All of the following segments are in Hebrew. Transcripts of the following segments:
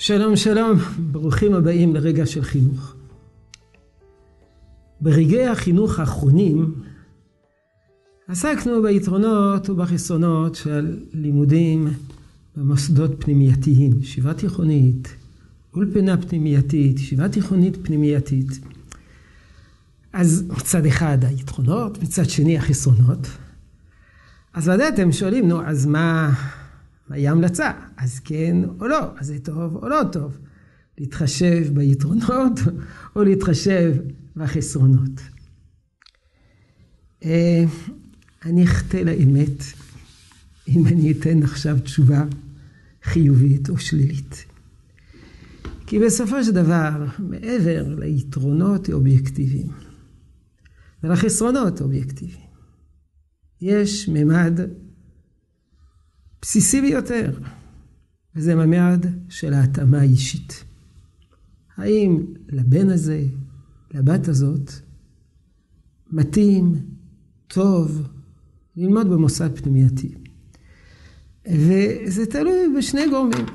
שלום שלום, ברוכים הבאים לרגע של חינוך. ברגעי החינוך האחרונים עסקנו ביתרונות ובחסרונות של לימודים במוסדות פנימייתיים, ישיבה תיכונית, אולפנה פנימייתית, ישיבה תיכונית פנימייתית. אז מצד אחד היתרונות, מצד שני החסרונות. אז ודאי אתם שואלים, נו, אז מה, מהי ההמלצה? אז כן או לא? אז זה טוב או לא טוב? להתחשב ביתרונות או להתחשב בחסרונות? אה, אני אחטא לאמת אם אני אתן עכשיו תשובה חיובית או שלילית. כי בסופו של דבר, מעבר ליתרונות אובייקטיביים ולחסרונות אובייקטיביים, יש ממד בסיסי ביותר, וזה ממד של ההתאמה האישית. האם לבן הזה, לבת הזאת, מתאים, טוב, ללמוד במוסד פנימייתי. וזה תלוי בשני גורמים.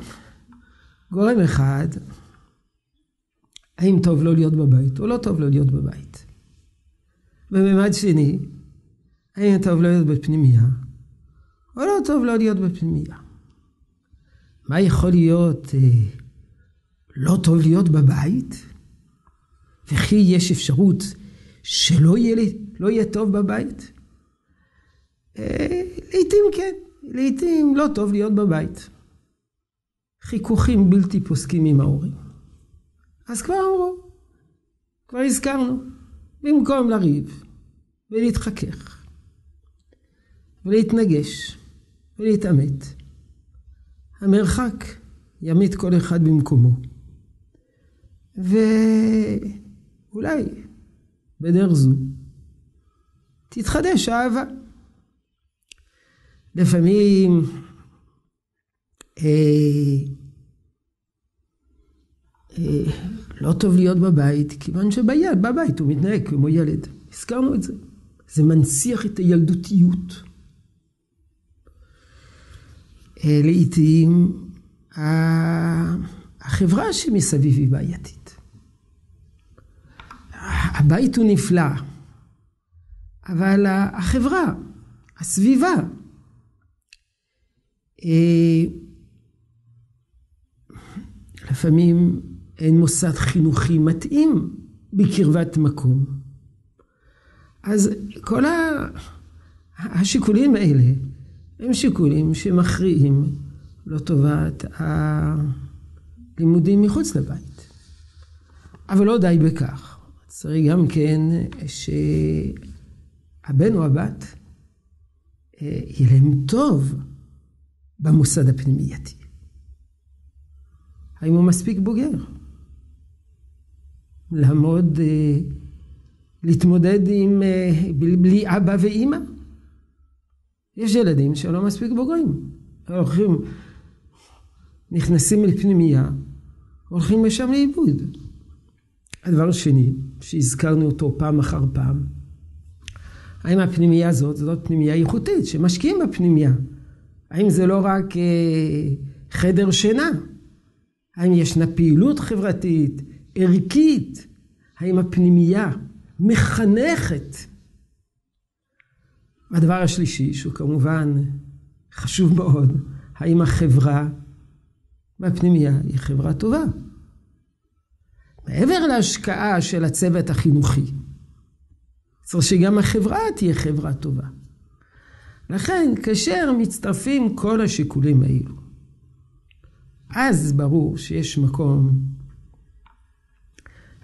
גורם אחד, האם טוב לו להיות בבית או לא טוב לו להיות בבית. וממד שני, האם טוב לו להיות בפנימייה או לא טוב לו להיות בפנימייה. מה יכול להיות אה, לא טוב להיות בבית? וכי יש אפשרות שלא יהיה, לא יהיה טוב בבית? אה, לעתים כן, לעתים לא טוב להיות בבית. חיכוכים בלתי פוסקים עם ההורים. אז כבר אמרו, כבר הזכרנו, במקום לריב ולהתחכך ולהתנגש ולהתעמת, המרחק ימית כל אחד במקומו. ואולי בדרך זו תתחדש האהבה. לפעמים אה, אה, לא טוב להיות בבית, כיוון שבבית הוא מתנהג כמו ילד. הזכרנו את זה. זה מנציח את הילדותיות. אה, לעתים החברה שמסביב היא בעייתית. הבית הוא נפלא, אבל החברה, הסביבה, אה, לפעמים אין מוסד חינוכי מתאים בקרבת מקום. אז כל השיקולים האלה הם שיקולים שמכריעים לטובת הלימודים מחוץ לבית. אבל לא די בכך. צריך גם כן שהבן או הבת אה, יהיה להם טוב במוסד הפנימייתי. האם הוא מספיק בוגר? לעמוד, אה, להתמודד עם, אה, בלי אבא ואימא? יש ילדים שלא מספיק בוגרים. הולכים, נכנסים לפנימייה, הולכים משם לאיבוד. הדבר השני, שהזכרנו אותו פעם אחר פעם, האם הפנימייה הזאת, זאת פנימייה איכותית, שמשקיעים בפנימייה. האם זה לא רק אה, חדר שינה? האם ישנה פעילות חברתית, ערכית? האם הפנימייה מחנכת? והדבר השלישי, שהוא כמובן חשוב מאוד, האם החברה והפנימייה היא חברה טובה? מעבר להשקעה של הצוות החינוכי, צריך שגם החברה תהיה חברה טובה. לכן, כאשר מצטרפים כל השיקולים האלו, אז ברור שיש מקום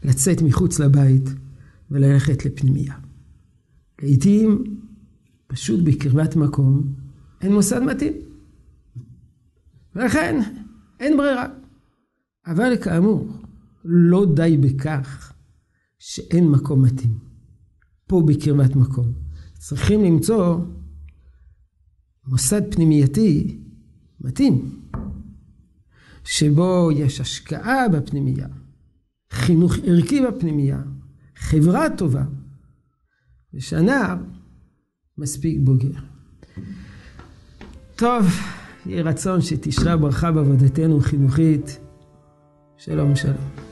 לצאת מחוץ לבית וללכת לפנימייה. לעתים, פשוט בקרבת מקום, אין מוסד מתאים. ולכן, אין ברירה. אבל כאמור, לא די בכך שאין מקום מתאים. פה בקרבת מקום. צריכים למצוא מוסד פנימייתי מתאים, שבו יש השקעה בפנימייה, חינוך ערכי בפנימייה, חברה טובה, ושהנער מספיק בוגר. טוב, יהי רצון שתשרה ברכה בעבודתנו חינוכית, שלום שלום.